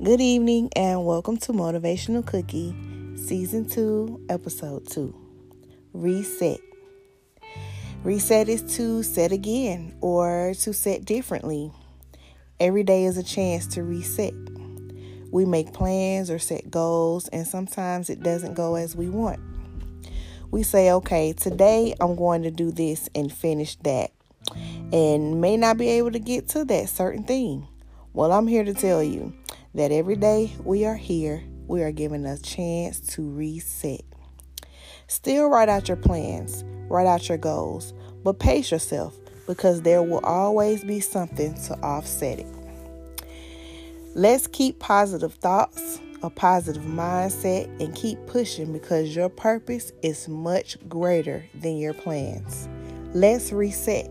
Good evening and welcome to Motivational Cookie, Season 2, Episode 2. Reset. Reset is to set again or to set differently. Every day is a chance to reset. We make plans or set goals, and sometimes it doesn't go as we want. We say, okay, today I'm going to do this and finish that, and may not be able to get to that certain thing. Well, I'm here to tell you that every day we are here, we are given a chance to reset. Still write out your plans, write out your goals, but pace yourself because there will always be something to offset it. Let's keep positive thoughts, a positive mindset, and keep pushing because your purpose is much greater than your plans. Let's reset.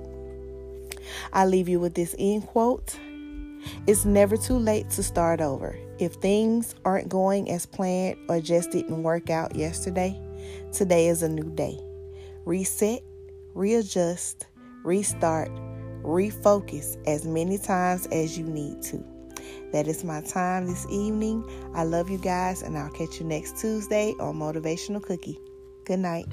I leave you with this end quote it's never too late to start over. If things aren't going as planned or just didn't work out yesterday, today is a new day. Reset, readjust, restart, refocus as many times as you need to. That is my time this evening. I love you guys, and I'll catch you next Tuesday on Motivational Cookie. Good night.